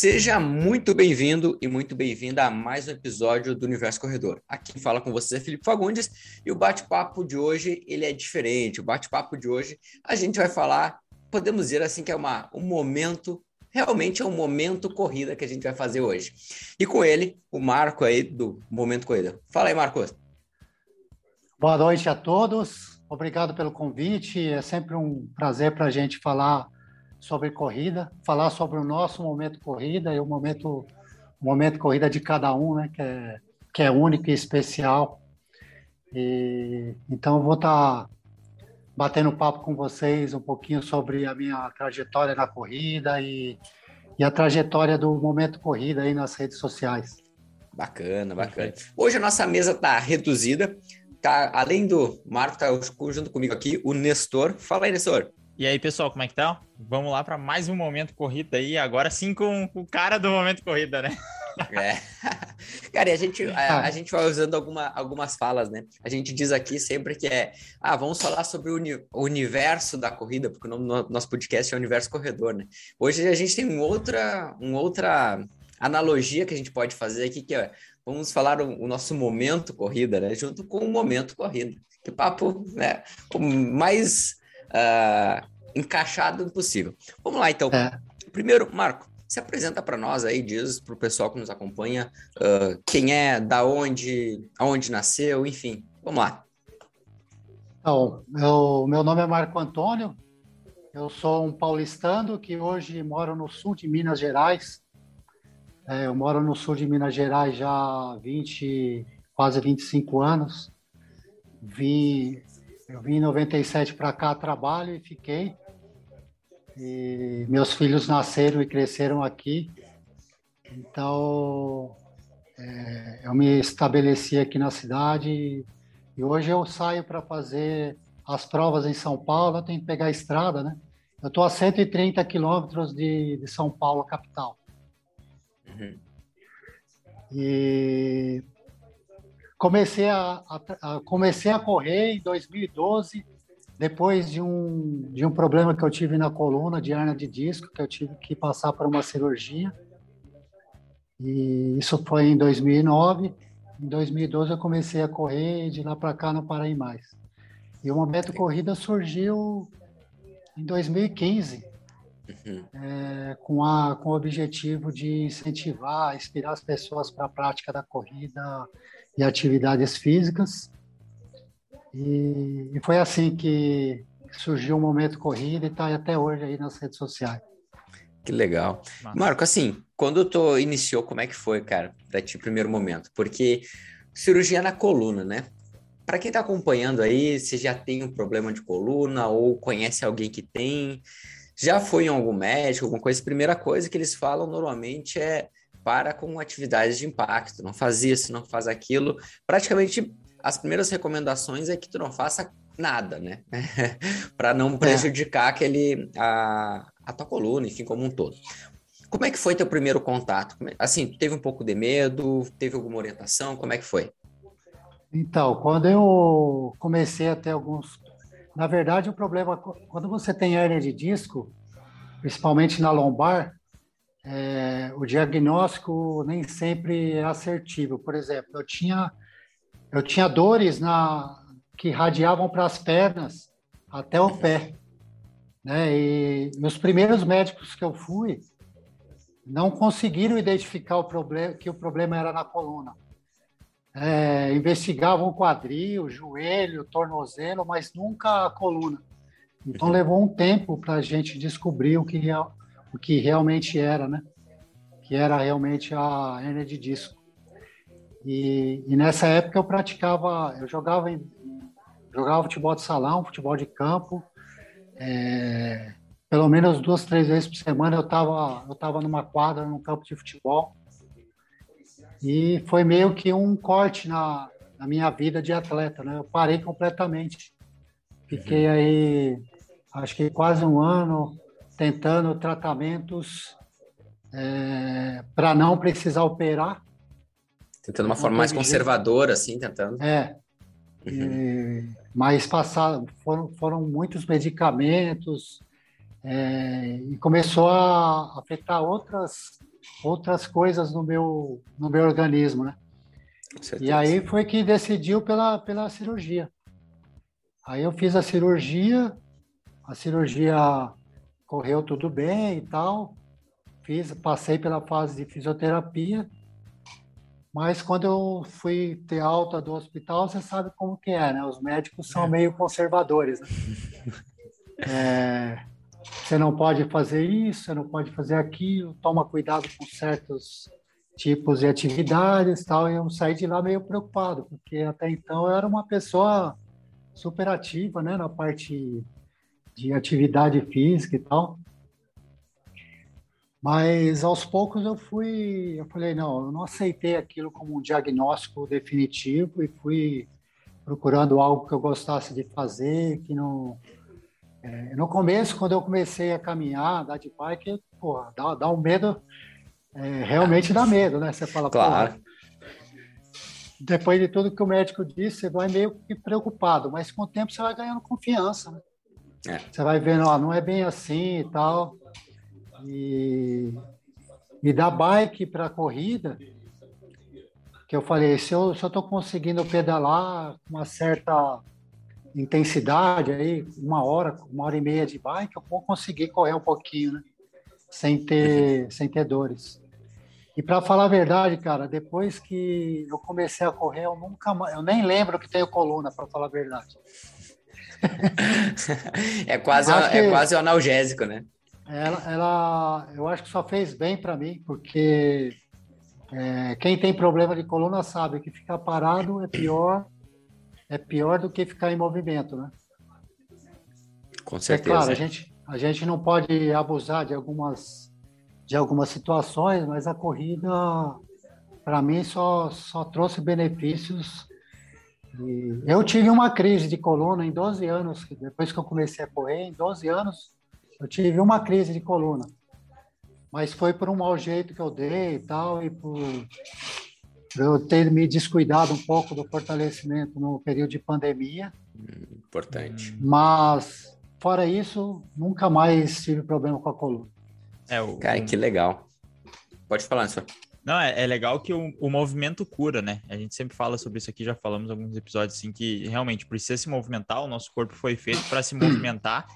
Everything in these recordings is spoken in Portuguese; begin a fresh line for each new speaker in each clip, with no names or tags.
Seja muito bem-vindo e muito bem-vinda a mais um episódio do Universo Corredor. Aqui fala com vocês é Felipe Fagundes e o bate-papo de hoje ele é diferente. O bate-papo de hoje a gente vai falar, podemos dizer assim que é uma, um momento, realmente é um momento corrida que a gente vai fazer hoje. E com ele, o Marco aí do Momento Corrida. Fala aí, Marcos.
Boa noite a todos. Obrigado pelo convite. É sempre um prazer para a gente falar sobre corrida, falar sobre o nosso momento corrida e o momento, momento corrida de cada um, né, que é, que é único e especial. E, então, eu vou estar tá batendo papo com vocês um pouquinho sobre a minha trajetória na corrida e, e a trajetória do momento corrida aí nas redes sociais.
Bacana, bacana. Hoje a nossa mesa está reduzida. Tá, além do Marco, tá junto comigo aqui, o Nestor. Fala aí, Nestor.
E aí, pessoal, como é que tá? Vamos lá para mais um momento corrida aí, agora sim com o cara do momento corrida, né?
É. Cara, e a gente, a, a, gente vai usando alguma, algumas falas, né? A gente diz aqui sempre que é, ah, vamos falar sobre o, uni, o universo da corrida, porque o nome do nosso podcast é Universo Corredor, né? Hoje a gente tem um outra, um outra analogia que a gente pode fazer aqui, que é, vamos falar o, o nosso momento corrida, né? Junto com o momento corrida. Que papo, né? O mais uh, encaixado impossível. Vamos lá, então. É. Primeiro, Marco, se apresenta para nós aí, diz para o pessoal que nos acompanha uh, quem é, da onde, aonde nasceu, enfim. Vamos lá.
Então, meu, meu nome é Marco Antônio, eu sou um paulistano que hoje moro no sul de Minas Gerais. É, eu moro no sul de Minas Gerais já há 20, quase 25 anos. Vim, eu vim em 97 para cá, trabalho e fiquei. E meus filhos nasceram e cresceram aqui. Então, é, eu me estabeleci aqui na cidade e hoje eu saio para fazer as provas em São Paulo. Eu tenho que pegar a estrada, né? Eu estou a 130 quilômetros de, de São Paulo, capital. Uhum. E comecei a, a, a, comecei a correr em 2012, depois de um, de um problema que eu tive na coluna, de hernia de disco, que eu tive que passar por uma cirurgia. E isso foi em 2009. Em 2012 eu comecei a correr e de lá para cá não parei mais. E o momento corrida surgiu em 2015, uhum. é, com, a, com o objetivo de incentivar, inspirar as pessoas para a prática da corrida e atividades físicas. E, e foi assim que surgiu o Momento Corrida e está até hoje aí nas redes sociais.
Que legal. Nossa. Marco, assim, quando tu iniciou, como é que foi, cara, para ti, primeiro momento? Porque cirurgia na coluna, né? Para quem está acompanhando aí, se já tem um problema de coluna ou conhece alguém que tem, já foi em algum médico, alguma coisa, a primeira coisa que eles falam normalmente é para com atividades de impacto, não faz isso, não faz aquilo. Praticamente as primeiras recomendações é que tu não faça nada, né? para não é. prejudicar é. aquele a, a tua coluna, enfim, como um todo. Como é que foi teu primeiro contato? É, assim, tu teve um pouco de medo, teve alguma orientação, como é que foi?
Então, quando eu comecei a ter alguns, na verdade, o problema quando você tem hernia de disco, principalmente na lombar, é, o diagnóstico nem sempre é assertivo. Por exemplo, eu tinha, eu tinha dores na, que radiavam para as pernas até o pé. Né? E os primeiros médicos que eu fui não conseguiram identificar o problema, que o problema era na coluna. É, investigavam o quadril, o joelho, o tornozelo, mas nunca a coluna. Então levou um tempo para a gente descobrir o que, o que realmente era, né? Que era realmente a hernia de disco. E, e, nessa época eu praticava, eu jogava, em, jogava futebol de salão, futebol de campo. É, pelo menos duas, três vezes por semana eu estava eu tava numa quadra, num campo de futebol. E foi meio que um corte na, na minha vida de atleta, né? Eu parei completamente. Fiquei uhum. aí, acho que quase um ano tentando tratamentos é, para não precisar operar.
Tentando uma forma mais conservadora, assim, tentando.
É. Uhum. E, mas passado, foram, foram muitos medicamentos é, e começou a afetar outras, outras coisas no meu, no meu organismo, né? E aí foi que decidiu pela, pela cirurgia. Aí eu fiz a cirurgia, a cirurgia correu tudo bem e tal. Fiz, passei pela fase de fisioterapia. Mas quando eu fui ter alta do hospital, você sabe como que é, né? Os médicos são é. meio conservadores. Né? É, você não pode fazer isso, você não pode fazer aquilo, toma cuidado com certos tipos de atividades tal. E eu saí de lá meio preocupado, porque até então eu era uma pessoa super ativa, né? Na parte de atividade física e tal. Mas aos poucos eu fui, eu falei, não, eu não aceitei aquilo como um diagnóstico definitivo e fui procurando algo que eu gostasse de fazer, que não... É, no começo, quando eu comecei a caminhar, andar de bike, porra, dá, dá um medo, é, realmente dá medo, né? Você fala, claro. depois de tudo que o médico disse, você vai meio que preocupado, mas com o tempo você vai ganhando confiança, né? É. Você vai vendo, ó, não é bem assim e tal. E, e da bike para corrida, que eu falei, se eu estou conseguindo pedalar com uma certa intensidade aí, uma hora, uma hora e meia de bike, eu vou conseguir correr um pouquinho, né? Sem ter, sem ter dores. E para falar a verdade, cara, depois que eu comecei a correr, eu nunca mais, eu nem lembro que tenho coluna, para falar a verdade.
É quase, é quase analgésico, né?
Ela, ela, eu acho que só fez bem para mim, porque é, quem tem problema de coluna sabe que ficar parado é pior, é pior do que ficar em movimento, né?
Com certeza.
É claro, a gente, a gente não pode abusar de algumas, de algumas situações, mas a corrida, para mim, só, só trouxe benefícios. E eu tive uma crise de coluna em 12 anos, depois que eu comecei a correr, em 12 anos, eu tive uma crise de coluna, mas foi por um mau jeito que eu dei e tal, e por eu ter me descuidado um pouco do fortalecimento no período de pandemia.
Importante.
Mas, fora isso, nunca mais tive problema com a coluna.
É, o... Cara, que legal. Pode falar, senhor.
Não, é, é legal que o, o, movimento cura, né? A gente sempre fala sobre isso aqui, já falamos em alguns episódios, assim, que realmente precisa se movimentar, o nosso corpo foi feito para se movimentar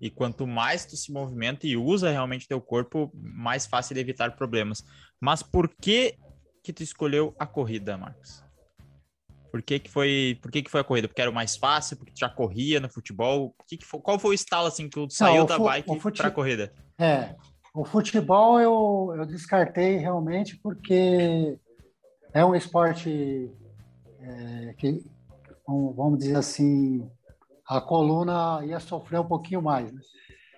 e quanto mais tu se movimenta e usa realmente teu corpo, mais fácil de evitar problemas. Mas por que que tu escolheu a corrida, Marcos? Por que, que foi, por que, que foi a corrida? Porque era o mais fácil, porque tu já corria no futebol? Que que foi, qual foi o estalo assim que tu saiu Não, da bike para a corrida?
É, o futebol eu, eu descartei realmente porque é um esporte é, que, vamos dizer assim, a coluna ia sofrer um pouquinho mais. Né?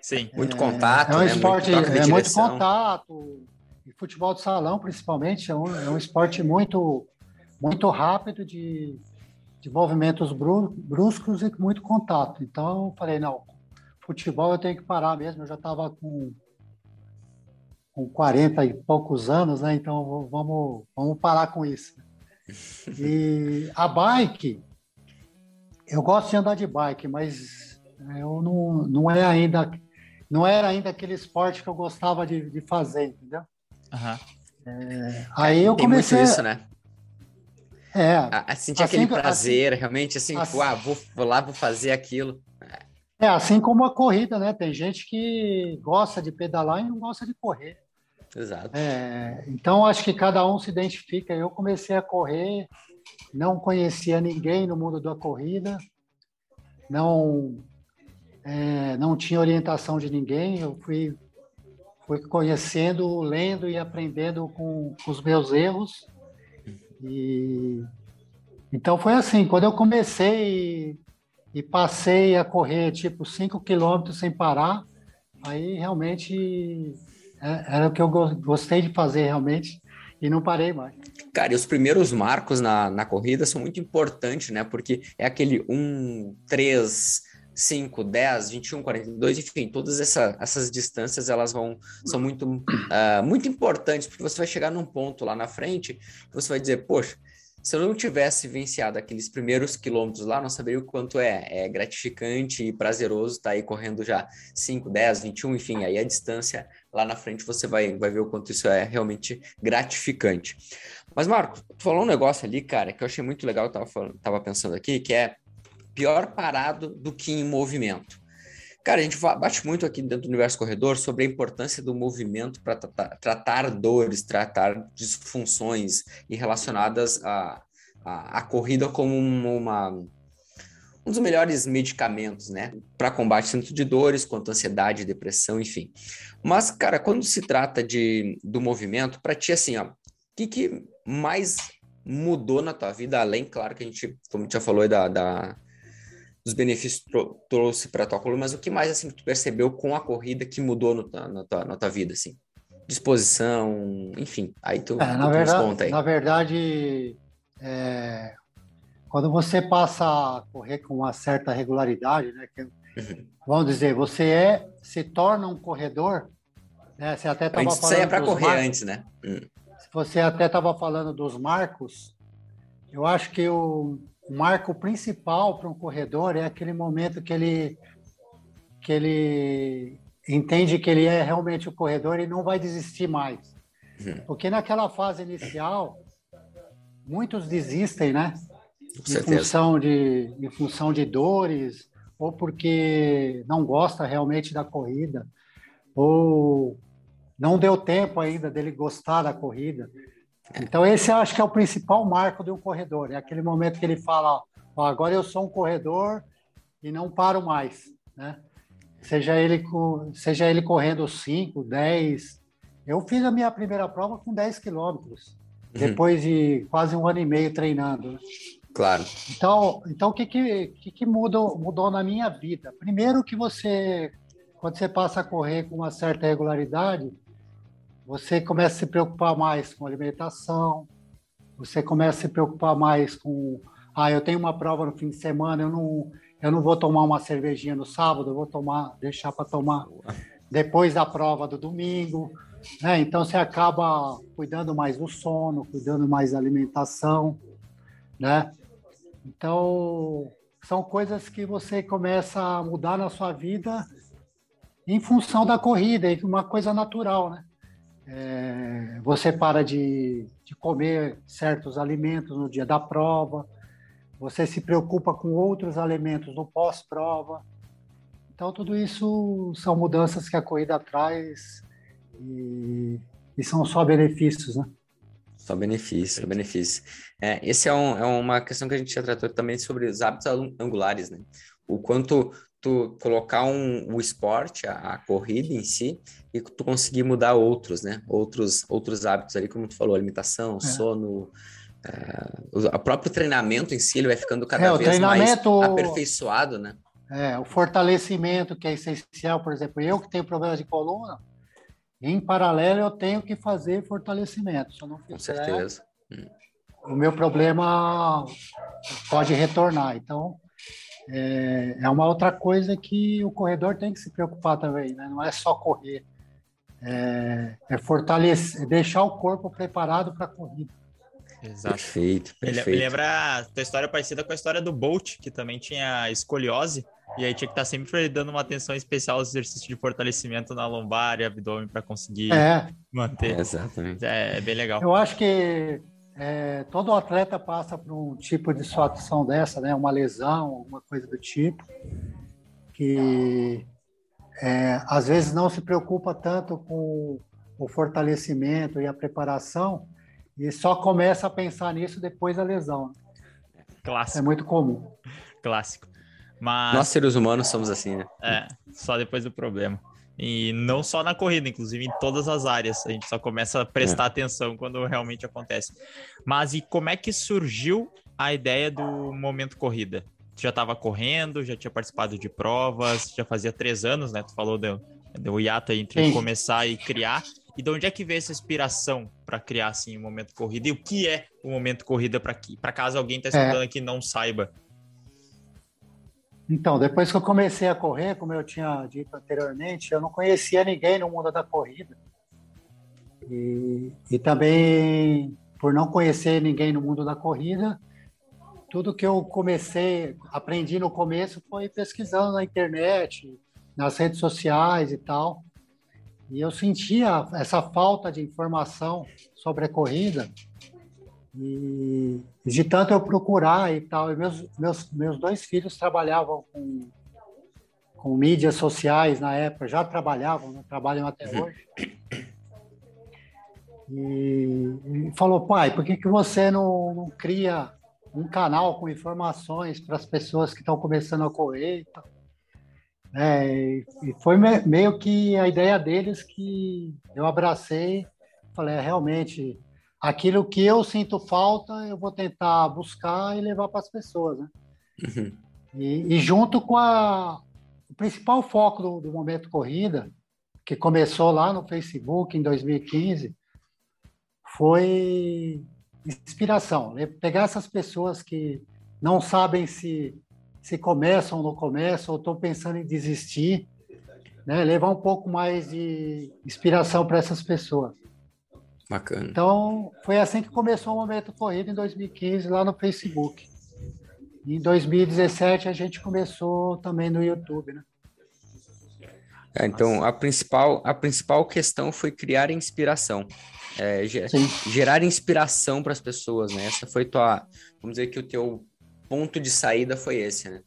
Sim, muito é, contato.
É um né? esporte, muito é muito contato. E futebol de salão, principalmente, é um, é um esporte muito, muito rápido de, de movimentos bruscos e muito contato. Então, eu falei, não, futebol eu tenho que parar mesmo. Eu já estava com, com 40 e poucos anos, né? Então, vamos, vamos parar com isso. E a bike, eu gosto de andar de bike, mas eu não, não é ainda não era ainda aquele esporte que eu gostava de, de fazer, entendeu?
Uhum.
É, aí eu Tem comecei.
Muito isso, né?
É.
A, a sentir assim, aquele prazer, assim, realmente, assim, assim ah, vou, vou lá, vou fazer aquilo.
É, assim como a corrida, né? Tem gente que gosta de pedalar e não gosta de correr.
Exato.
É, então, acho que cada um se identifica. Eu comecei a correr não conhecia ninguém no mundo da corrida, não é, não tinha orientação de ninguém. Eu fui fui conhecendo, lendo e aprendendo com, com os meus erros. E então foi assim. Quando eu comecei e, passei a correr tipo 5 quilômetros sem parar, aí realmente é, era o que eu gostei de fazer realmente e não parei mais.
Cara, e os primeiros marcos na, na corrida são muito importantes, né? Porque é aquele 1, 3, 5, 10, 21, 42, enfim, todas essa, essas distâncias elas vão são muito, uh, muito importantes, porque você vai chegar num ponto lá na frente, você vai dizer, poxa, se eu não tivesse vivenciado aqueles primeiros quilômetros lá, não saberia o quanto é, é gratificante e prazeroso estar tá aí correndo já 5, 10, 21, enfim, aí a distância lá na frente você vai, vai ver o quanto isso é realmente gratificante. Mas, Marco, tu falou um negócio ali, cara, que eu achei muito legal, eu tava, falando, tava pensando aqui, que é pior parado do que em movimento. Cara, a gente bate muito aqui dentro do universo corredor sobre a importância do movimento para tratar, tratar, dores, tratar disfunções e relacionadas à, à, corrida como uma, um dos melhores medicamentos, né? Para combate tanto de dores quanto ansiedade, depressão, enfim. Mas, cara, quando se trata de, do movimento, para ti, assim, ó, o que, que mais mudou na tua vida, além, claro, que a gente, como já falou, da, da dos benefícios que trouxe para a tua coluna, mas o que mais assim tu percebeu com a corrida que mudou no, na, tua, na tua vida, assim? Disposição, enfim, aí tu,
é,
tu
na verdade, conta aí. Na verdade, é, quando você passa a correr com uma certa regularidade, né, que, uhum. vamos dizer, você é, se torna um corredor, né, você até estava falando...
Para correr marcos, antes, né? Hum.
Você até estava falando dos marcos, eu acho que o o marco principal para um corredor é aquele momento que ele que ele entende que ele é realmente o corredor e não vai desistir mais. Uhum. Porque naquela fase inicial, muitos desistem, né? em função de em função de dores ou porque não gosta realmente da corrida ou não deu tempo ainda dele gostar da corrida. Então, esse eu acho que é o principal marco de um corredor. É aquele momento que ele fala: ó, agora eu sou um corredor e não paro mais. Né? Seja, ele, seja ele correndo 5, 10. Eu fiz a minha primeira prova com 10 quilômetros, uhum. depois de quase um ano e meio treinando.
Claro.
Então, então o que, que, que, que mudou, mudou na minha vida? Primeiro que você, quando você passa a correr com uma certa regularidade, você começa a se preocupar mais com alimentação, você começa a se preocupar mais com, ah, eu tenho uma prova no fim de semana, eu não, eu não vou tomar uma cervejinha no sábado, eu vou tomar, deixar para tomar depois da prova do domingo, né? Então você acaba cuidando mais do sono, cuidando mais da alimentação, né? Então são coisas que você começa a mudar na sua vida em função da corrida, uma coisa natural, né? É, você para de, de comer certos alimentos no dia da prova, você se preocupa com outros alimentos no pós-prova. Então, tudo isso são mudanças que a corrida traz e, e são só benefícios, né?
Só benefício, benefício. É, esse é, um, é, uma questão que a gente já tratou também sobre os hábitos angulares, né? O quanto tu colocar um, o esporte, a, a, corrida em si, e tu conseguir mudar outros, né? Outros, outros hábitos ali, como tu falou, alimentação, é. sono, uh, o próprio treinamento em si, ele vai ficando cada é, vez mais aperfeiçoado, né?
É, o fortalecimento que é essencial, por exemplo, eu que tenho problemas de coluna, em paralelo eu tenho que fazer fortalecimento. Se eu não fizer, Com certeza. O meu problema pode retornar. Então, é, é uma outra coisa que o corredor tem que se preocupar também, né? Não é só correr, é, é fortalecer, é deixar o corpo preparado para a corrida.
Exato. Perfeito, perfeito.
Me lembra a tua história parecida com a história do Bolt, que também tinha escoliose, e aí tinha que estar tá sempre dando uma atenção especial aos exercícios de fortalecimento na lombar e abdômen para conseguir é. manter.
É, exatamente.
É, é, bem legal.
Eu acho que é, todo atleta passa por um tipo de situação dessa, né? Uma lesão, alguma coisa do tipo, que é, às vezes não se preocupa tanto com o fortalecimento e a preparação e só começa a pensar nisso depois da lesão.
Clássico.
É muito comum.
Clássico. Mas...
Nós, seres humanos, somos assim, né?
É, só depois do problema. E não só na corrida, inclusive em todas as áreas. A gente só começa a prestar é. atenção quando realmente acontece. Mas e como é que surgiu a ideia do momento corrida? Tu já estava correndo, já tinha participado de provas, já fazia três anos, né? Tu falou do, do hiato entre Sim. começar e criar. E de onde é que veio essa inspiração para criar assim o momento corrida? E o que é o momento corrida para caso alguém está escutando é. aqui não saiba?
Então, depois que eu comecei a correr, como eu tinha dito anteriormente, eu não conhecia ninguém no mundo da corrida. E, e também por não conhecer ninguém no mundo da corrida, tudo que eu comecei, aprendi no começo foi pesquisando na internet, nas redes sociais e tal. E eu sentia essa falta de informação sobre a corrida. E de tanto eu procurar e tal, e meus, meus, meus dois filhos trabalhavam com, com mídias sociais na época, já trabalhavam, né? trabalham até uhum. hoje. E, e, falou, pai, por que, que você não, não cria um canal com informações para as pessoas que estão começando a correr. É, e foi meio que a ideia deles que eu abracei. Falei, é, realmente, aquilo que eu sinto falta, eu vou tentar buscar e levar para as pessoas. Né? Uhum. E, e, junto com a, o principal foco do, do Momento Corrida, que começou lá no Facebook em 2015, foi inspiração. Né? Pegar essas pessoas que não sabem se, se começam ou não começam, ou estão pensando em desistir, né? levar um pouco mais de inspiração para essas pessoas.
Bacana.
Então, foi assim que começou o Momento Corrida em 2015, lá no Facebook. Em 2017, a gente começou também no YouTube, né?
É, então, a principal, a principal questão foi criar inspiração. É, gerar inspiração para as pessoas, né? Essa foi tua, vamos dizer que o teu ponto de saída foi esse, né?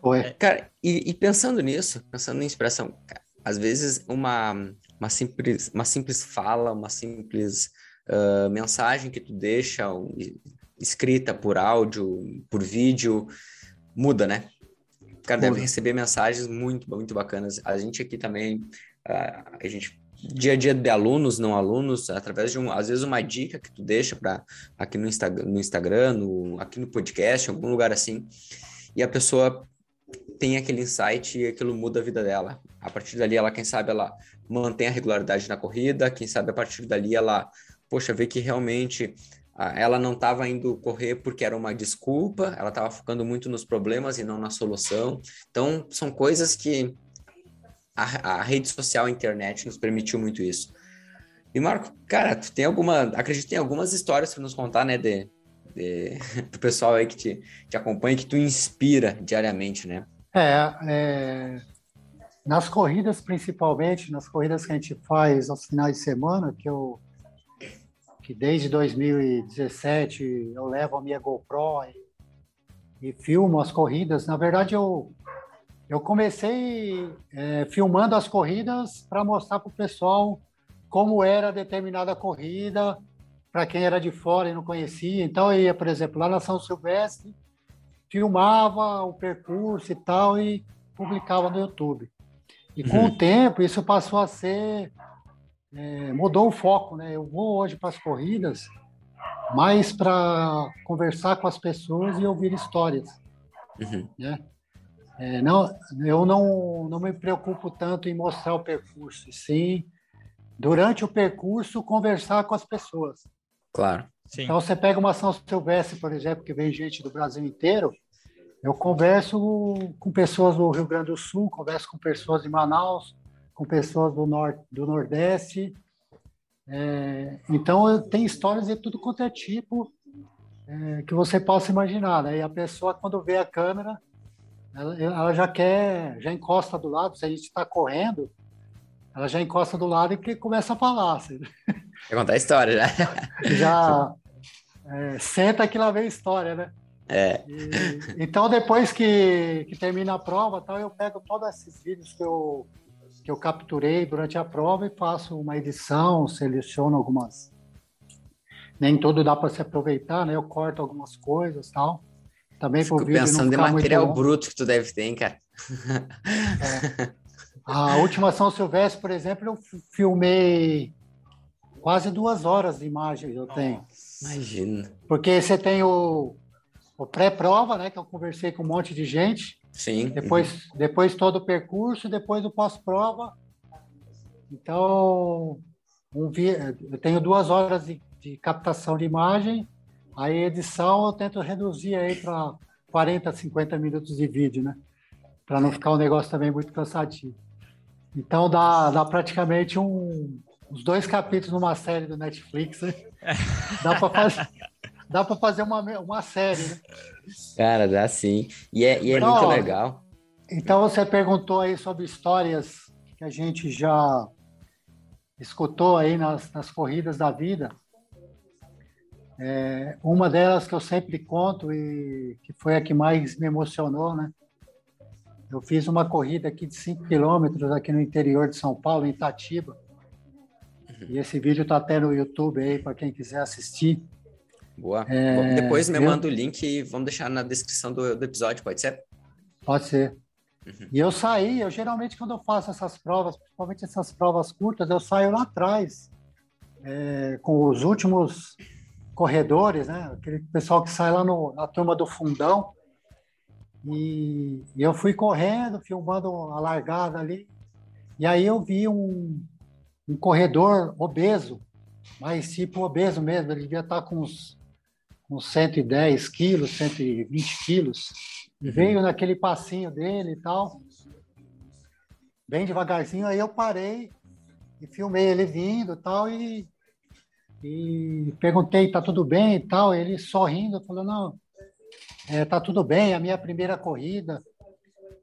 Foi.
Cara, e, e pensando nisso, pensando em inspiração, cara, às vezes uma, uma, simples, uma simples fala, uma simples uh, mensagem que tu deixa um, escrita por áudio, por vídeo, muda, né? O cara muda. deve receber mensagens muito, muito bacanas. A gente aqui também, uh, a gente dia a dia de alunos, não alunos, através de um, às vezes uma dica que tu deixa para aqui no, Insta, no Instagram, no, aqui no podcast, em algum lugar assim, e a pessoa tem aquele insight e aquilo muda a vida dela. A partir dali, ela, quem sabe, ela mantém a regularidade na corrida, quem sabe a partir dali ela, poxa, vê que realmente ela não estava indo correr porque era uma desculpa, ela estava focando muito nos problemas e não na solução. Então, são coisas que a, a rede social, a internet nos permitiu muito isso. E Marco, cara, tu tem alguma, acredito que tem algumas histórias para nos contar, né, de, de, do pessoal aí que te, te acompanha, que tu inspira diariamente, né?
É, é, nas corridas principalmente, nas corridas que a gente faz aos finais de semana, que eu que desde 2017 eu levo a minha GoPro e, e filmo as corridas. Na verdade, eu eu comecei é, filmando as corridas para mostrar para o pessoal como era determinada corrida, para quem era de fora e não conhecia. Então, eu ia, por exemplo, lá na São Silvestre, filmava o percurso e tal e publicava no YouTube. E com uhum. o tempo, isso passou a ser. É, mudou o foco, né? Eu vou hoje para as corridas mais para conversar com as pessoas e ouvir histórias. Uhum. Né? É, não, eu não, não me preocupo tanto em mostrar o percurso, sim, durante o percurso, conversar com as pessoas.
Claro.
Sim. Então, você pega uma São Silvestre, por exemplo, que vem gente do Brasil inteiro, eu converso com pessoas do Rio Grande do Sul, converso com pessoas de Manaus, com pessoas do, norte, do Nordeste. É, então, tem histórias de tudo quanto é tipo é, que você possa imaginar. Né? E a pessoa, quando vê a câmera, ela, ela já quer, já encosta do lado, se a gente está correndo, ela já encosta do lado e começa a falar. Assim.
Quer contar a história já.
Já é, senta que lá vem a história, né?
É.
E, então, depois que, que termina a prova, tal, eu pego todos esses vídeos que eu, que eu capturei durante a prova e faço uma edição, seleciono algumas. Nem tudo dá para se aproveitar, né? Eu corto algumas coisas tal. Também
Fico pensando em material bruto que tu deve ter, hein, cara?
É. A última São Silvestre, por exemplo, eu filmei quase duas horas de imagens eu tenho.
Imagina.
Porque você tem o, o pré-prova, né? Que eu conversei com um monte de gente.
Sim.
Depois, depois todo o percurso, depois o pós-prova. Então, um, eu tenho duas horas de, de captação de imagem a edição eu tento reduzir aí para 40, 50 minutos de vídeo, né? Para não ficar um negócio também muito cansativo. Então dá, dá praticamente um, os dois capítulos numa série do Netflix. Né? Dá para fazer, dá para fazer uma, uma série, né?
Cara, dá sim. E é, e é então, muito legal.
Então você perguntou aí sobre histórias que a gente já escutou aí nas, nas corridas da vida. É, uma delas que eu sempre conto e que foi a que mais me emocionou, né? Eu fiz uma corrida aqui de 5 quilômetros aqui no interior de São Paulo, em Itatiba. E esse vídeo está até no YouTube aí para quem quiser assistir.
Boa. É, Depois me manda o link e vamos deixar na descrição do, do episódio, pode ser?
Pode ser. Uhum. E eu saí, eu geralmente quando eu faço essas provas, principalmente essas provas curtas, eu saio lá atrás, é, com os últimos corredores, né? Aquele pessoal que sai lá no, na turma do fundão. E, e, eu fui correndo, filmando a largada ali. E aí eu vi um, um corredor obeso, mas tipo obeso mesmo, ele devia estar com uns, uns 110 quilos, 120 quilos. E uhum. veio naquele passinho dele e tal, bem devagarzinho. Aí eu parei e filmei ele vindo tal, e tal, e perguntei, tá tudo bem e tal. Ele sorrindo, falou, não, é, tá tudo bem, é a minha primeira corrida.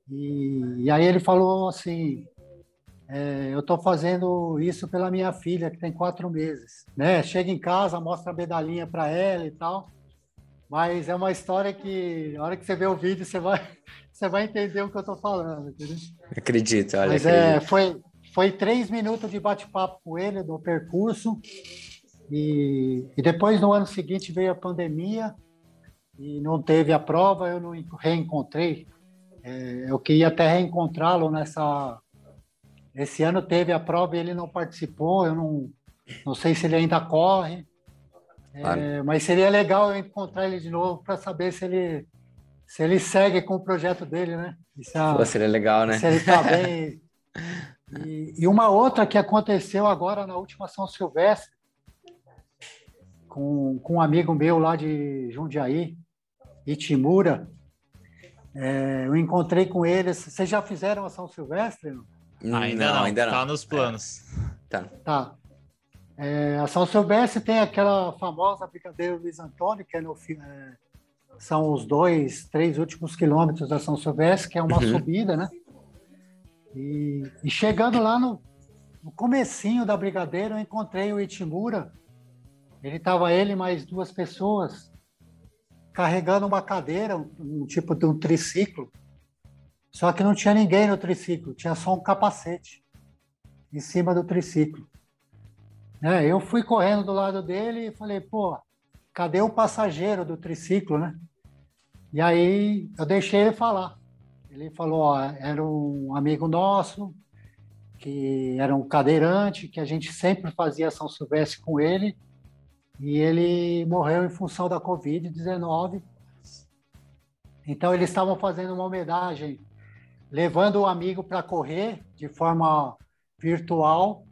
E, e aí ele falou assim, é, eu estou fazendo isso pela minha filha, que tem quatro meses. Né? Chega em casa, mostra a medalhinha para ela e tal. Mas é uma história que, na hora que você vê o vídeo, você vai, você vai entender o que eu estou falando. Entendeu?
Acredito, olha.
Mas
acredito.
É, foi, foi três minutos de bate-papo com ele do percurso. E, e depois, no ano seguinte, veio a pandemia e não teve a prova, eu não reencontrei. É, eu queria até reencontrá-lo nessa. Esse ano teve a prova e ele não participou, eu não, não sei se ele ainda corre. É, mas seria legal eu encontrar ele de novo para saber se ele se ele segue com o projeto dele, né?
Se a, Pô, seria legal, né?
Se ele está bem. E, e, uma outra que aconteceu agora na última São Silvestre, com, com um amigo meu lá de Jundiaí, Itimura. É, eu encontrei com eles. Vocês já fizeram a São Silvestre?
Não? Ainda não, ainda não. Tá nos planos.
É. Tá. tá. É, a São Silvestre tem aquela famosa brincadeira Luiz Antônio, que é no, é, são os dois, três últimos quilômetros da São Silvestre, que é uma uhum. subida, né? E, e, chegando lá no, no comecinho da Brigadeiro, eu encontrei o Itimura, ele estava ele mais duas pessoas carregando uma cadeira, um, um, tipo de um triciclo. Só que não tinha ninguém no triciclo, tinha só um capacete em cima do triciclo. É, eu fui correndo do lado dele e falei, pô, cadê o passageiro do triciclo, né? E aí eu deixei ele falar. Ele falou, ó, era um amigo nosso, que era um cadeirante, que a gente sempre fazia São Silvestre com ele, e ele morreu em função da Covid-19. Então, eles estavam fazendo uma homenagem, levando o amigo para correr de forma virtual.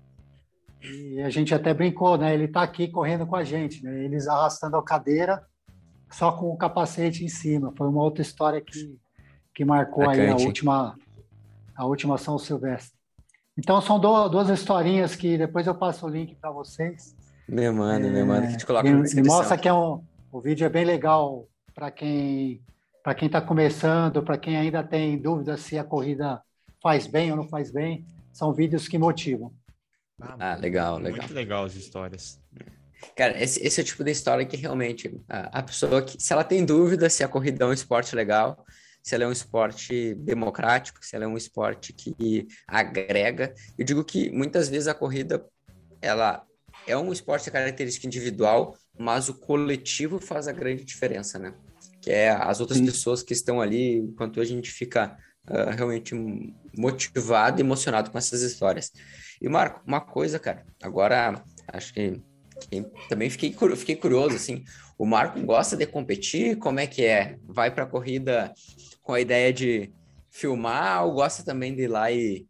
E a gente até brincou, né? Ele está aqui correndo com a gente, né? Eles arrastando a cadeira, só com o capacete em cima. Foi uma outra história que, que marcou aí a última, a última São Silvestre. Então, são duas historinhas que depois eu passo o link para vocês.
Me manda, é, me manda que te coloca
na descrição. E mostra que é um, o vídeo é bem legal para quem para quem está começando, para quem ainda tem dúvida se a corrida faz bem ou não faz bem, são vídeos que motivam.
Ah, ah legal, legal.
Muito legal as histórias.
Cara, esse, esse é o tipo de história que realmente a, a, pessoa que, se ela tem dúvida se a corrida é um esporte legal, se ela é um esporte democrático, se ela é um esporte que agrega, eu digo que muitas vezes a corrida ela é um esporte de característica individual, mas o coletivo faz a grande diferença, né? Que é as outras Sim. pessoas que estão ali, enquanto a gente fica uh, realmente motivado e emocionado com essas histórias. E, Marco, uma coisa, cara, agora acho que, que também fiquei, fiquei curioso, assim, o Marco gosta de competir? Como é que é? Vai para a corrida com a ideia de filmar ou gosta também de ir lá e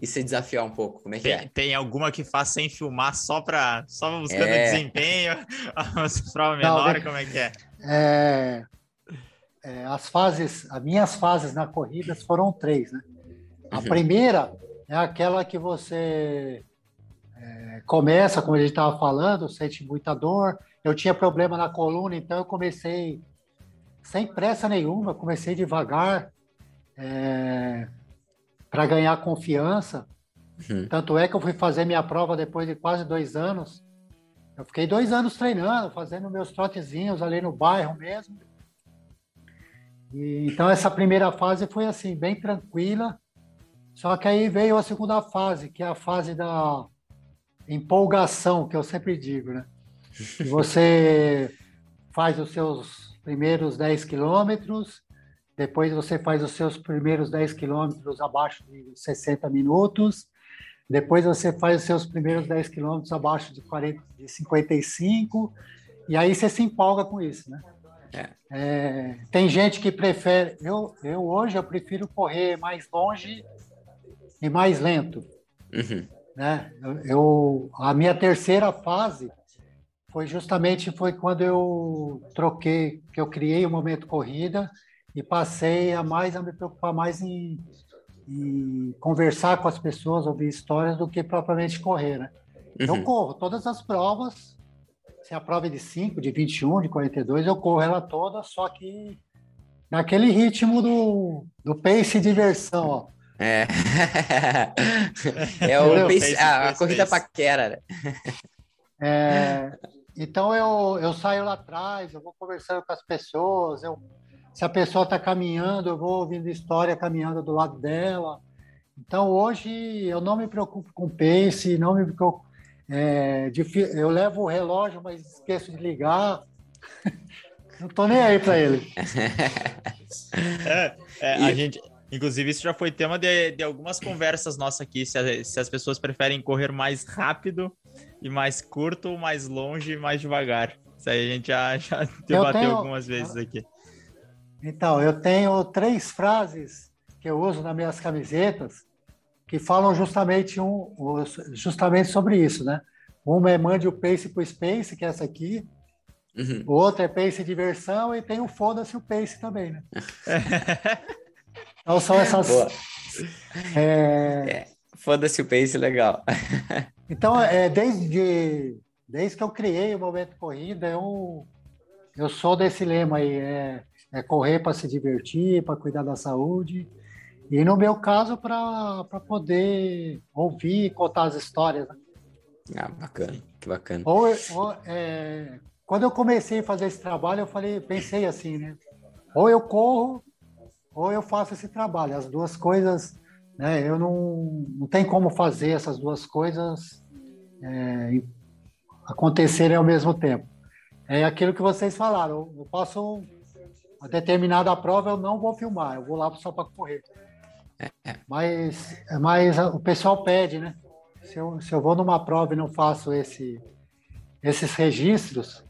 e se desafiar um pouco? Como é que
tem,
é?
Tem alguma que faz sem filmar só para só buscando é. desempenho, as provas menores, como é que é?
é? é? As fases, as minhas fases na corrida foram três, né? A uhum. primeira é aquela que você é, começa, como a gente estava falando, sente muita dor. Eu tinha problema na coluna, então eu comecei sem pressa nenhuma, comecei devagar é, para ganhar confiança. Uhum. Tanto é que eu fui fazer minha prova depois de quase dois anos. Eu fiquei dois anos treinando, fazendo meus trotezinhos ali no bairro mesmo. E, então essa primeira fase foi assim, bem tranquila. Só que aí veio a segunda fase, que é a fase da empolgação, que eu sempre digo, né? Você faz os seus primeiros 10 quilômetros, depois você faz os seus primeiros 10 quilômetros abaixo de 60 minutos, depois você faz os seus primeiros 10 quilômetros abaixo de, 40, de 55, e aí você se empolga com isso, né? É. É, tem gente que prefere. Eu, eu hoje eu prefiro correr mais longe e mais lento. Uhum. Né? Eu, a minha terceira fase foi justamente foi quando eu troquei, que eu criei o momento corrida e passei a mais a me preocupar mais em e conversar com as pessoas, ouvir histórias, do que propriamente correr, né? Uhum. Eu corro todas as provas, se a prova é de 5, de 21, de 42, eu corro ela toda, só que naquele ritmo do, do pace e diversão, ó.
É, é o pace, a, a corrida pace. paquera, né?
É, então eu, eu saio lá atrás, eu vou conversando com as pessoas, eu se a pessoa está caminhando, eu vou ouvindo história caminhando do lado dela. Então, hoje, eu não me preocupo com pace, não me preocupo. É, eu levo o relógio, mas esqueço de ligar. não estou nem aí para ele.
É, é, a gente, inclusive, isso já foi tema de, de algumas conversas nossas aqui. Se, se, as pessoas preferem correr mais rápido e mais curto, mais longe e mais devagar. Isso aí a gente já, já debateu tenho, algumas vezes aqui.
Então, eu tenho três frases que eu uso nas minhas camisetas que falam justamente, um, justamente sobre isso, né? Uma é mande o pace para o space, que é essa aqui. Uhum. O outro é pace diversão e tem o foda-se o pace também, né? então são essas...
É... É, foda-se o pace, legal.
então, é, desde, desde que eu criei o Momento Corrida, eu, eu sou desse lema aí, é é correr para se divertir, para cuidar da saúde. E no meu caso, para poder ouvir e contar as histórias. Né?
Ah, bacana, que bacana.
Ou, ou é, quando eu comecei a fazer esse trabalho, eu falei, pensei assim, né? Ou eu corro, ou eu faço esse trabalho. As duas coisas, né? Eu não, não tem como fazer essas duas coisas é, acontecerem ao mesmo tempo. É aquilo que vocês falaram. Eu posso a determinada prova eu não vou filmar, eu vou lá só para correr. É, é. Mas, mas o pessoal pede, né? Se eu, se eu vou numa prova e não faço esse, esses registros,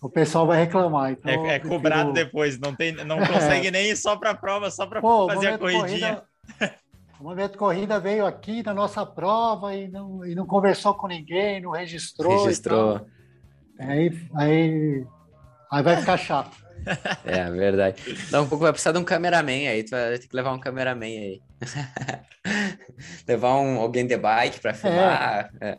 o pessoal vai reclamar. Então
é, é cobrado depois, não, tem, não consegue nem ir só para a prova, só para fazer a corridinha.
Corrida, o momento corrida veio aqui na nossa prova e não, e não conversou com ninguém, não registrou.
Registrou.
Aí, aí, aí vai ficar chato.
É, verdade. Dá um pouco, vai precisar de um cameraman aí, tu vai ter que levar um cameraman aí. levar um, alguém de bike para filmar.
É. É.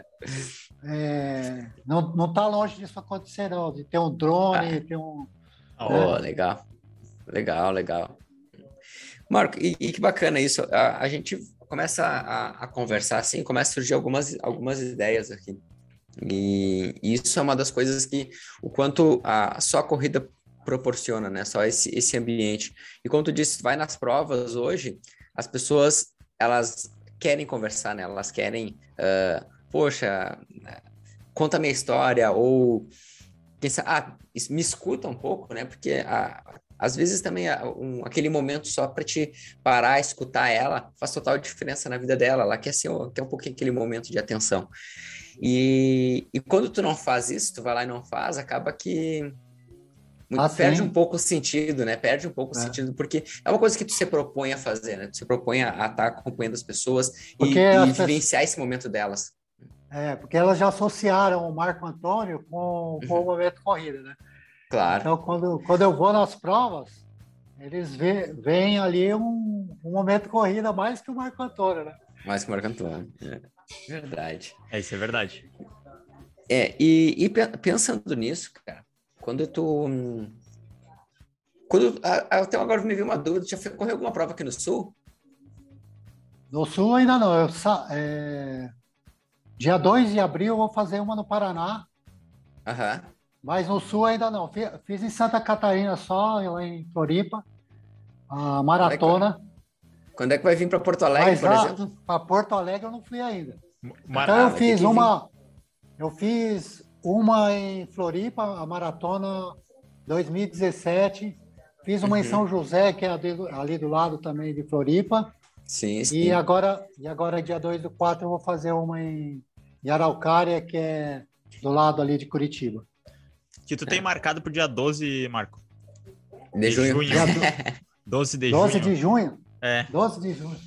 É, não, não tá longe disso acontecer, não, de ter um drone, ah. ter um.
Oh, né? legal. Legal, legal. Marco, e, e que bacana isso. A, a gente começa a, a, conversar assim, começa a surgir algumas, algumas ideias aqui. E isso é uma das coisas que o quanto a só a corrida proporciona, né? Só esse, esse ambiente. E como tu disse, vai nas provas hoje, as pessoas, elas querem conversar, né? Elas querem, uh, poxa, conta minha história, ou pensa, ah, me escuta um pouco, né? Porque a, às vezes também um, aquele momento só para te parar, escutar ela, faz total diferença na vida dela. Ela quer, ser, quer um pouquinho aquele momento de atenção. E, e quando tu não faz isso, tu vai lá e não faz, acaba que ah, perde sim. um pouco o sentido, né? Perde um pouco é. o sentido, porque é uma coisa que tu se propõe a fazer, né? Tu se propõe a estar tá acompanhando as pessoas e, e vivenciar esse momento delas.
É, porque elas já associaram o Marco Antônio com, com uhum. o momento corrida, né?
Claro.
Então, quando, quando eu vou nas provas, eles veem ali um, um momento corrida mais que o Marco Antônio, né?
Mais que o Marco Antônio, é. Verdade.
É, isso é verdade.
É, e, e pensando nisso, cara, quando tu. Quando, até agora me veio uma dúvida, já correu alguma prova aqui no Sul?
No Sul ainda não. Eu, é, dia 2 de abril eu vou fazer uma no Paraná.
Aham.
Mas no Sul ainda não. Fiz, fiz em Santa Catarina só, lá em Floripa, a maratona.
Quando é que vai vir para Porto Alegre, Mas, por exemplo?
Para Porto Alegre eu não fui ainda. Mar... Então eu fiz uma. Eu fiz uma em Floripa, a maratona 2017. Fiz uma uhum. em São José, que é ali do lado também de Floripa.
Sim, sim.
E agora, e agora dia 2 do 4, eu vou fazer uma em, em Araucária, que é do lado ali de Curitiba.
Que tu tem marcado para o dia 12, Marco?
De, de junho. junho.
12 de
12
junho.
de junho?
É.
12 de junho.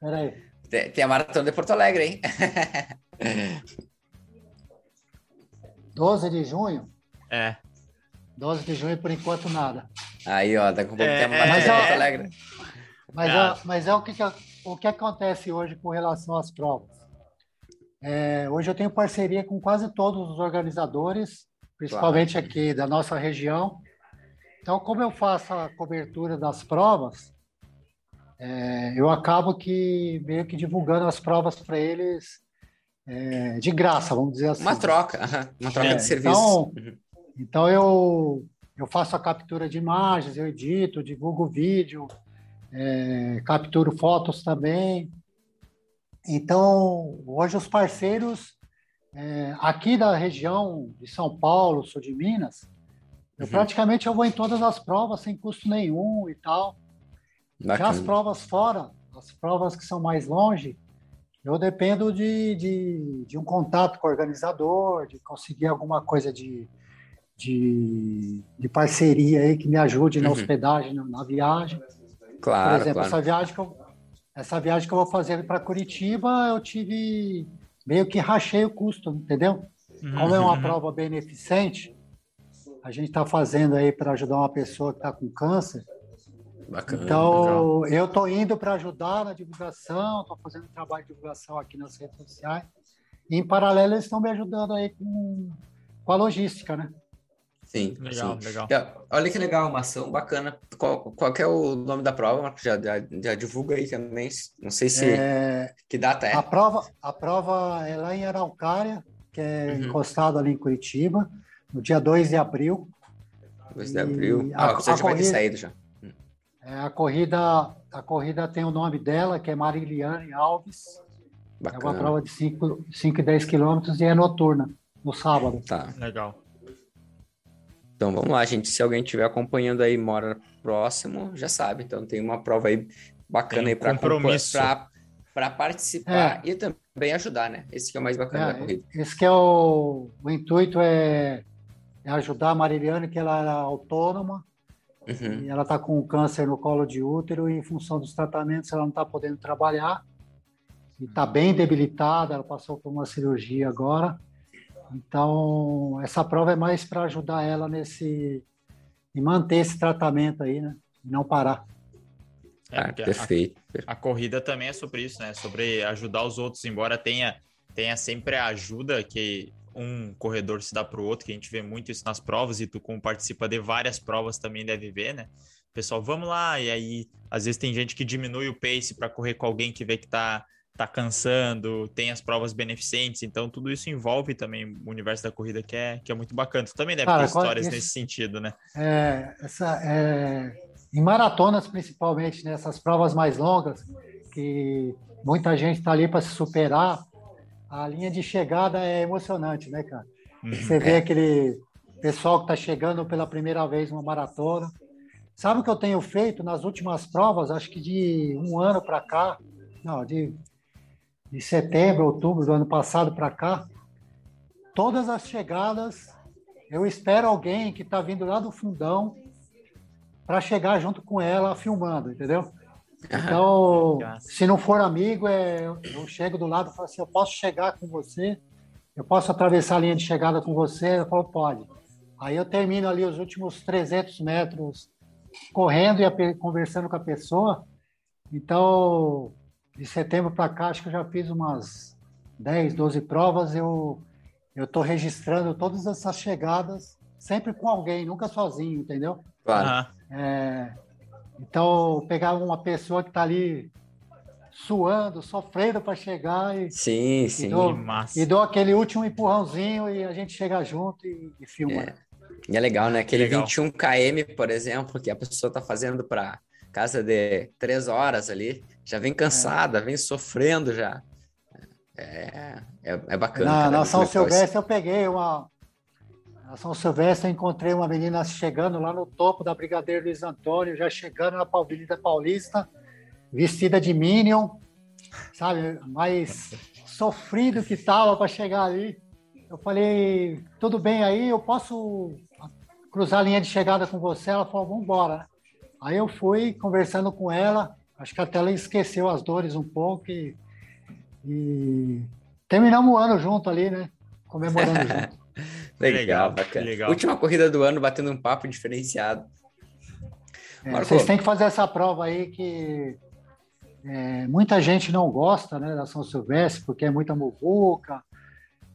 Peraí.
Tem, tem a maratona de Porto Alegre, hein?
12 de junho?
É.
12 de junho, por enquanto, nada.
Aí, ó, daqui a pouco é, tem a maratona de Porto Alegre.
Mas, é, mas é o que, o que acontece hoje com relação às provas. É, hoje eu tenho parceria com quase todos os organizadores, principalmente claro. aqui da nossa região. Então, como eu faço a cobertura das provas, é, eu acabo que meio que divulgando as provas para eles é, de graça, vamos dizer assim.
Uma troca, uma troca de é, serviço.
Então, uhum. então eu, eu faço a captura de imagens, eu edito, divulgo vídeo, é, capturo fotos também. Então, hoje os parceiros é, aqui da região de São Paulo, sul de Minas, eu uhum. praticamente eu vou em todas as provas sem custo nenhum e tal. Bacana. Já as provas fora, as provas que são mais longe, eu dependo de, de, de um contato com o organizador, de conseguir alguma coisa de, de, de parceria aí que me ajude na uhum. hospedagem, na, na viagem.
Claro,
Por exemplo,
claro.
essa viagem que eu, essa viagem que eu vou fazer para Curitiba, eu tive meio que rachei o custo, entendeu? Como é uma uhum. prova beneficente, a gente está fazendo aí para ajudar uma pessoa que está com câncer.
Bacana,
então, legal. eu estou indo para ajudar na divulgação, estou fazendo trabalho de divulgação aqui nas redes sociais. E, em paralelo, eles estão me ajudando aí com, com a logística, né?
Sim,
legal,
sim.
legal.
Olha que legal, uma ação bacana. Qual, qual é o nome da prova, Marcos? Já, já, já, divulga aí também. Não sei se. É... Que data é?
A prova, a prova é lá em Araucária, que é uhum. encostado ali em Curitiba, no dia 2 de abril.
2 de abril. Ah, você já corrida, vai ter saído já.
É, a, corrida, a corrida tem o nome dela, que é Mariliane Alves. Bacana. É uma prova de 5 e 10 quilômetros e é noturna, no sábado.
Tá.
Legal.
Então vamos lá, gente. Se alguém estiver acompanhando aí, mora próximo, já sabe. Então tem uma prova aí bacana tem aí para
compromisso
para participar é. e também ajudar, né? Esse que é o mais bacana
é,
da corrida.
Esse que é o, o intuito é, é ajudar a Mariliane, que ela era autônoma uhum. e ela está com câncer no colo de útero e em função dos tratamentos ela não está podendo trabalhar e está bem debilitada. Ela passou por uma cirurgia agora então, essa prova é mais para ajudar ela nesse e manter esse tratamento aí, né? E não parar.
É, ah, perfeito. A, a, corrida também é sobre isso, né? Sobre ajudar os outros, embora tenha, tenha sempre a ajuda que um corredor se dá para o outro, que a gente vê muito isso nas provas, e tu, como participa de várias provas, também deve ver, né? Pessoal, vamos lá, e aí às vezes tem gente que diminui o pace para correr com alguém que vê que tá tá cansando, tem as provas beneficentes, então tudo isso envolve também o universo da corrida que é, que é muito bacana. Tu também deve Cara, ter histórias nesse sentido, né?
É, essa, é, em maratonas, principalmente, nessas né, provas mais longas, que muita gente está ali para se superar, a linha de chegada é emocionante, né, cara? Uhum. Você vê aquele pessoal que está chegando pela primeira vez numa maratona. Sabe o que eu tenho feito nas últimas provas? Acho que de um ano para cá, não, de de setembro, outubro do ano passado para cá, todas as chegadas, eu espero alguém que está vindo lá do fundão para chegar junto com ela filmando, entendeu? Então, se não for amigo, é, eu chego do lado e falo assim, eu posso chegar com você? Eu posso atravessar a linha de chegada com você? Eu falo, pode. Aí eu termino ali os últimos 300 metros correndo e conversando com a pessoa. Então, de setembro para cá, acho que eu já fiz umas 10, 12 provas. Eu, eu estou registrando todas essas chegadas, sempre com alguém, nunca sozinho, entendeu?
Claro.
É, então, pegar uma pessoa que está ali suando, sofrendo para chegar e,
sim, sim,
e dou, e dou aquele último empurrãozinho e a gente chega junto e, e filma.
É. E é legal, né? Aquele legal. 21 km, por exemplo, que a pessoa está fazendo para casa de três horas ali, já vem cansada, é. vem sofrendo já. É, é, é bacana.
Na, na São Silvestre eu peguei uma. Na São Silvestre eu encontrei uma menina chegando lá no topo da Brigadeiro Luiz Antônio, já chegando na Avenida Paulista, vestida de Minion, sabe? Mas sofrido que estava para chegar ali. Eu falei, tudo bem aí, eu posso cruzar a linha de chegada com você? Ela falou, vamos embora. Aí eu fui conversando com ela, acho que até ela esqueceu as dores um pouco e e terminamos o ano junto ali, né? Comemorando junto.
legal, legal, bacana. Legal. Última corrida do ano, batendo um papo diferenciado.
É, vocês têm que fazer essa prova aí que é, muita gente não gosta né, da São Silvestre, porque é muita muvuca.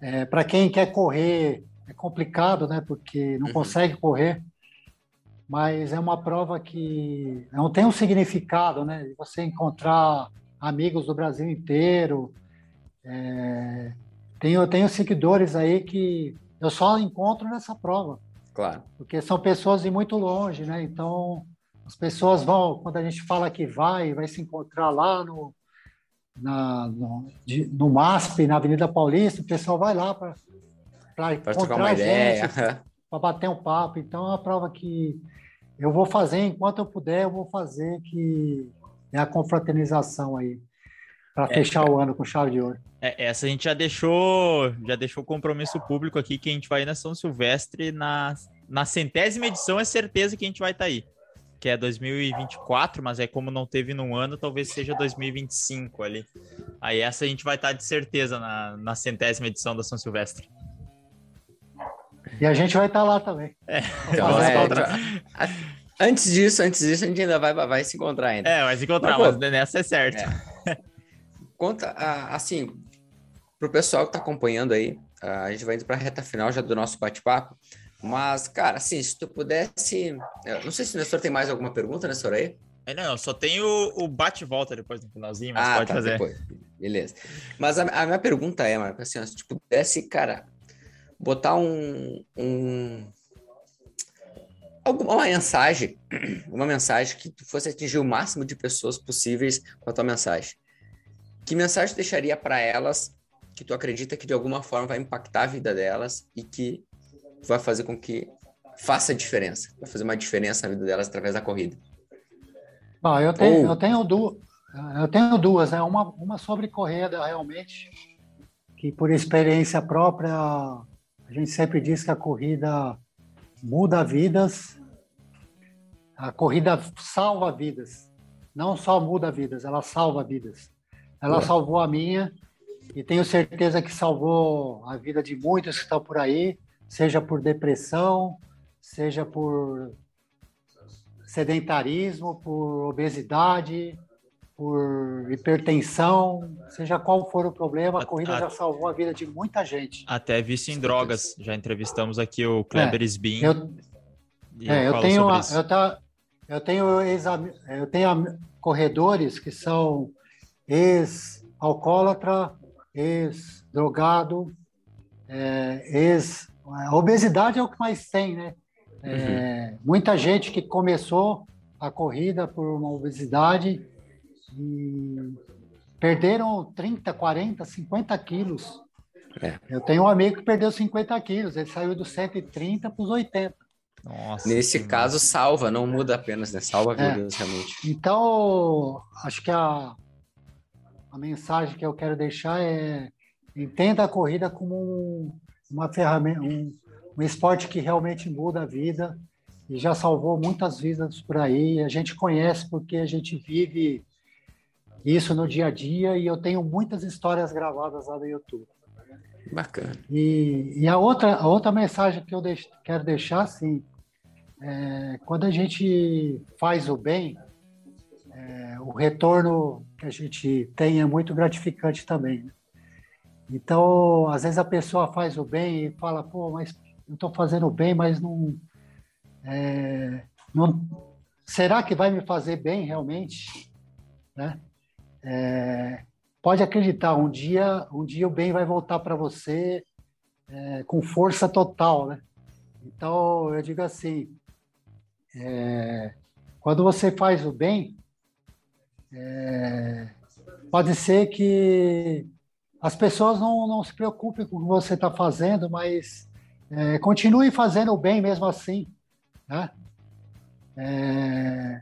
É, Para quem quer correr, é complicado, né? Porque não uhum. consegue correr. Mas é uma prova que não tem um significado, né? Você encontrar amigos do Brasil inteiro, é, tenho, tenho seguidores aí que eu só encontro nessa prova.
Claro.
Porque são pessoas de muito longe, né? Então, as pessoas vão, quando a gente fala que vai, vai se encontrar lá no, na, no, de, no MASP, na Avenida Paulista, o pessoal vai lá para
trocar uma ideia,
para bater um papo. Então, é uma prova que eu vou fazer enquanto eu puder, eu vou fazer que é a confraternização aí para é, fechar o ano com chave de ouro.
É, essa a gente já deixou, já deixou compromisso público aqui que a gente vai na São Silvestre na, na centésima edição, é certeza que a gente vai estar tá aí. Que é 2024, mas é como não teve num ano, talvez seja 2025 ali. Aí essa a gente vai estar tá de certeza na, na centésima edição da São Silvestre.
E a gente vai estar tá lá também. É.
Então, é, antes disso, antes disso, a gente ainda vai, vai se encontrar ainda.
É, vai se encontrar, mas, mas nessa é certo. É.
Conta, assim, para o pessoal que está acompanhando aí, a gente vai indo para a reta final já do nosso bate-papo. Mas, cara, assim, se tu pudesse. Não sei se o Nestor tem mais alguma pergunta, Nestor, aí?
É, não, só tem o, o bate-volta depois no finalzinho, mas ah, pode tá, fazer. Depois.
Beleza. Mas a, a, minha pergunta é, Marco, assim, se tu pudesse, cara, botar um, um alguma mensagem, uma mensagem que tu fosse atingir o máximo de pessoas possíveis com a tua mensagem. Que mensagem deixaria para elas que tu acredita que de alguma forma vai impactar a vida delas e que vai fazer com que faça diferença, vai fazer uma diferença na vida delas através da corrida?
Bom, eu tenho, Ou... eu tenho, duas, eu tenho duas, né? Uma, uma sobre corrida realmente, que por experiência própria a gente sempre diz que a corrida muda vidas, a corrida salva vidas, não só muda vidas, ela salva vidas. Ela é. salvou a minha e tenho certeza que salvou a vida de muitos que estão por aí, seja por depressão, seja por sedentarismo, por obesidade, por hipertensão, seja qual for o problema, a corrida a, já salvou a vida de muita gente.
Até vício em drogas. Já entrevistamos aqui o Kleber é, Sbin.
Eu, é, eu tenho, eu, tá, eu tenho, eu tenho corredores que são ex-alcoólatra, ex-drogado, é, ex... A obesidade é o que mais tem, né? É, uhum. Muita gente que começou a corrida por uma obesidade e perderam 30, 40, 50 quilos. É. Eu tenho um amigo que perdeu 50 quilos, ele saiu dos 130 para os 80.
Nossa, Nesse caso, salva, não muda apenas, né? Salva é. vidas, realmente.
Então, acho que a, a mensagem que eu quero deixar é entenda a corrida como um, uma ferramenta, um, um esporte que realmente muda a vida e já salvou muitas vidas por aí. A gente conhece porque a gente vive isso no dia a dia e eu tenho muitas histórias gravadas lá no YouTube.
Bacana.
E, e a, outra, a outra mensagem que eu deix, quero deixar, assim, é, quando a gente faz o bem, é, o retorno que a gente tem é muito gratificante também. Né? Então, às vezes a pessoa faz o bem e fala, pô, mas eu estou fazendo bem, mas não, é, não, será que vai me fazer bem realmente? Né? É, pode acreditar, um dia, um dia o bem vai voltar para você é, com força total, né? Então, eu digo assim, é, quando você faz o bem, é, pode ser que as pessoas não, não se preocupem com o que você está fazendo, mas é, continue fazendo o bem mesmo assim. Né? É,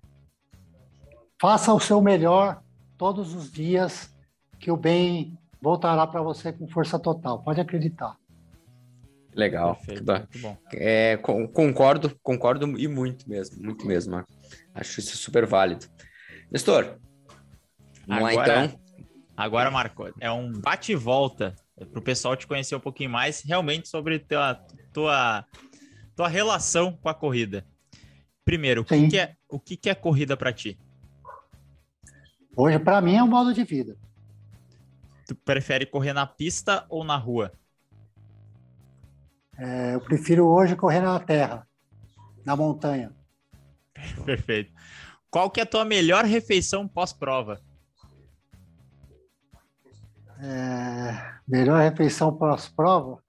faça o seu melhor todos os dias, que o bem voltará para você com força total. Pode acreditar.
Legal. Perfeito, muito bom. É, concordo, concordo e muito mesmo, muito mesmo. Marco. Acho isso super válido. Nestor,
vamos agora, lá então. Agora, Marco, é um bate e volta para o pessoal te conhecer um pouquinho mais realmente sobre tua, tua, tua relação com a corrida. Primeiro, o que, que, é, o que, que é corrida para ti?
Hoje, para mim, é um modo de vida.
Tu prefere correr na pista ou na rua?
É, eu prefiro hoje correr na terra, na montanha.
Perfeito. Qual que é a tua melhor refeição pós-prova?
É, melhor refeição pós-prova?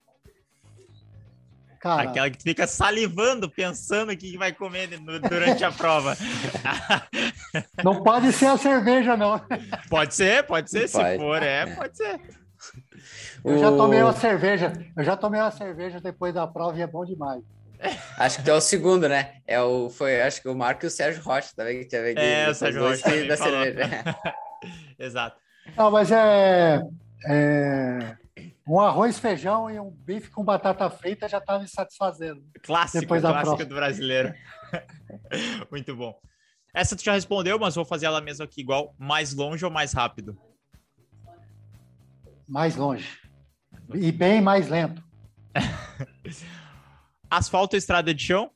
Cara, Aquela que fica salivando, pensando o que vai comer durante a prova.
Não pode ser a cerveja, não.
Pode ser, pode ser. Se for, é, pode ser.
Eu já tomei uma cerveja. Eu já tomei uma cerveja depois da prova e é bom demais.
Acho que tu é o segundo, né? É o, foi, acho que o Marco e o Sérgio Rocha também que tinha
É, o Sérgio Rocha da cerveja. Exato.
Não, mas é, é, um arroz, feijão e um bife com batata frita já estava me satisfazendo.
Clássico, depois da clássico do brasileiro. Muito bom. Essa tu já respondeu, mas vou fazer ela mesmo aqui igual. Mais longe ou mais rápido?
Mais longe. E bem mais lento.
Asfalto ou estrada de chão?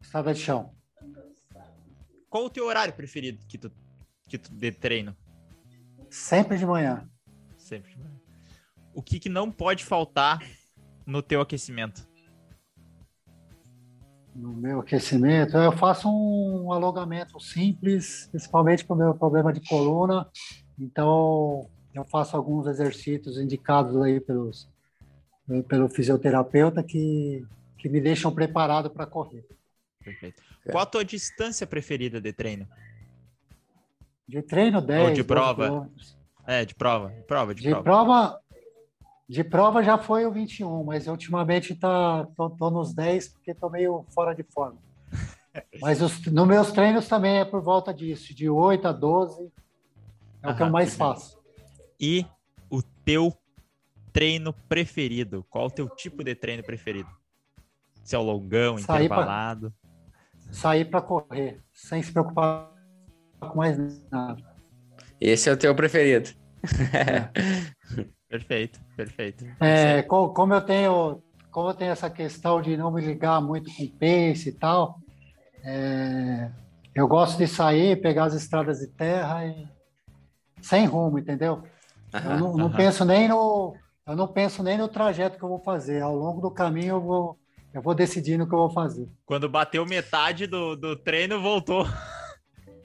Estrada de chão.
Qual o teu horário preferido que tu, que tu de treino?
Sempre de manhã.
Sempre de manhã o que, que não pode faltar no teu aquecimento?
No meu aquecimento, eu faço um alongamento simples, principalmente para o meu problema de coluna. Então, eu faço alguns exercícios indicados aí pelos, pelo fisioterapeuta que, que me deixam preparado para correr.
Perfeito. Qual a tua distância preferida de treino?
De treino, 10. Ou
de prova? É, de prova. Prova, de,
de
prova.
prova. De prova já foi o 21, mas ultimamente tá, tô, tô nos 10 porque tô meio fora de forma. Mas os, nos meus treinos também é por volta disso, de 8 a 12 é o que eu mais faço.
E o teu treino preferido? Qual o teu tipo de treino preferido? Se é o longão, sair intervalado?
Pra, sair para correr, sem se preocupar com mais nada.
Esse é o teu preferido.
É. Perfeito, perfeito.
É, como eu tenho como eu tenho essa questão de não me ligar muito com pace e tal, é, eu gosto de sair, pegar as estradas de terra e sem rumo, entendeu? Aham, eu não, não penso nem no eu não penso nem no trajeto que eu vou fazer. Ao longo do caminho eu vou eu vou decidindo o que eu vou fazer.
Quando bateu metade do, do treino, voltou.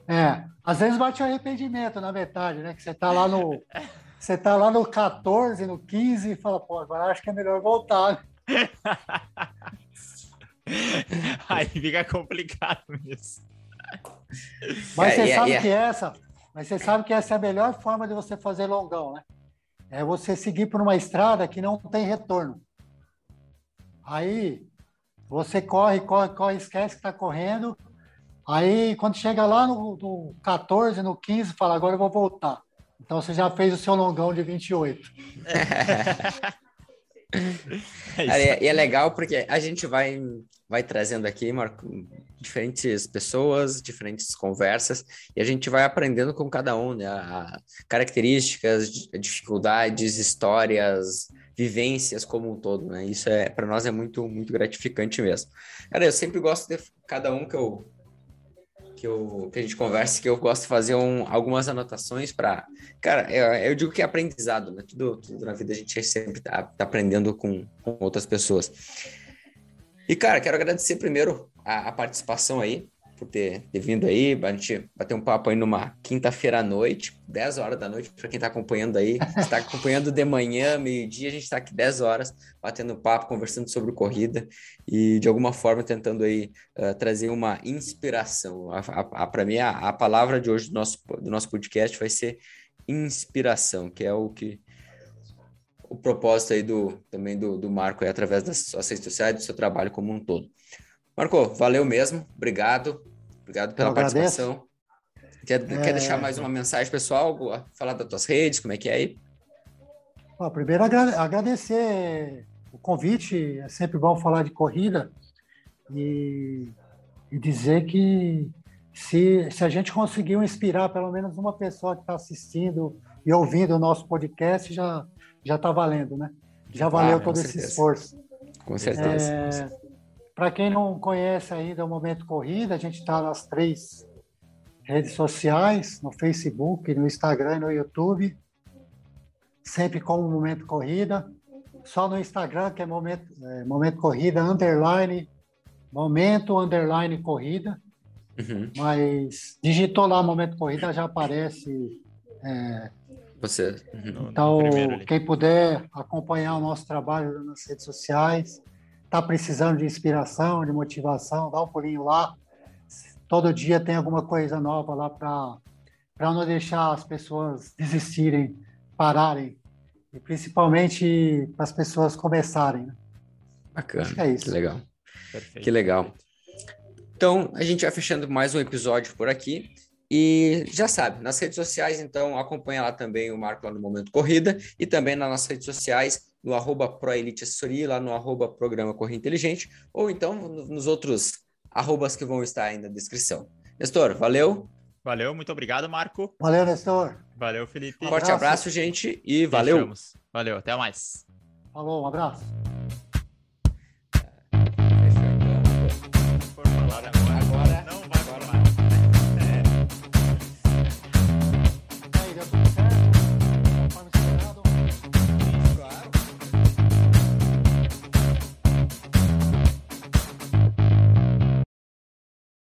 É, às vezes bate o arrependimento na metade, né? Que você tá lá no Você tá lá no 14, no 15 e fala, pô, agora acho que é melhor voltar.
Aí fica complicado mesmo.
Mas é, você é, sabe é. que essa, mas você sabe que essa é a melhor forma de você fazer longão, né? É você seguir por uma estrada que não tem retorno. Aí você corre, corre, corre, esquece que está correndo. Aí quando chega lá no, no 14, no 15, fala, agora eu vou voltar. Então você já fez o seu longão de 28.
é, e é legal porque a gente vai, vai trazendo aqui, Marco, diferentes pessoas, diferentes conversas, e a gente vai aprendendo com cada um, né? características, dificuldades, histórias, vivências como um todo, né? Isso é para nós é muito muito gratificante mesmo. Cara, eu sempre gosto de cada um que eu que, eu, que a gente converse, que eu gosto de fazer um, algumas anotações para. Cara, eu, eu, digo que é aprendizado, né? Tudo, tudo na vida a gente sempre está tá aprendendo com, com outras pessoas. E, cara, quero agradecer primeiro a, a participação aí, por ter, ter, vindo aí, a gente bater um papo aí numa quinta-feira à noite, 10 horas da noite, para quem está acompanhando aí. está acompanhando de manhã, meio-dia, a gente está aqui 10 horas, batendo papo, conversando sobre corrida e, de alguma forma, tentando aí uh, trazer uma inspiração. Para mim, a, a, palavra de hoje do nosso, do nosso podcast vai ser inspiração, que é o que o propósito aí do, também do, do Marco é através das suas redes sociais, do seu trabalho como um todo. Marco, valeu mesmo, obrigado, obrigado pela participação. Quer, é... quer deixar mais uma mensagem, pessoal? Falar das tuas redes, como é que é aí?
Bom, primeiro agradecer o convite, é sempre bom falar de corrida e, e dizer que se, se a gente conseguiu inspirar pelo menos uma pessoa que está assistindo e ouvindo o nosso podcast, já já está valendo, né? Já valeu ah, todo certeza. esse esforço.
Com certeza. É,
Para quem não conhece ainda o Momento Corrida, a gente está nas três redes sociais, no Facebook, no Instagram e no YouTube, sempre como Momento Corrida. Só no Instagram, que é Momento, é, momento Corrida, underline, Momento, underline Corrida. Uhum. Mas digitou lá Momento Corrida, já aparece é,
você.
Uhum. Então, quem puder acompanhar o nosso trabalho nas redes sociais, está precisando de inspiração, de motivação, dá um pulinho lá. Todo dia tem alguma coisa nova lá para não deixar as pessoas desistirem, pararem. E principalmente para as pessoas começarem. Né?
Bacana. Acho que é isso. Que legal. Perfeito. Que legal. Então, a gente vai fechando mais um episódio por aqui. E já sabe, nas redes sociais, então, acompanha lá também o Marco lá no Momento Corrida e também nas nossas redes sociais, no arroba ProElite Assessoria, lá no arroba Programa Corrida Inteligente, ou então nos outros arrobas que vão estar aí na descrição. Nestor, valeu.
Valeu, muito obrigado, Marco.
Valeu, Nestor.
Valeu, Felipe.
Um forte abraço, gente, e valeu.
Valeu, até mais.
Falou, um abraço.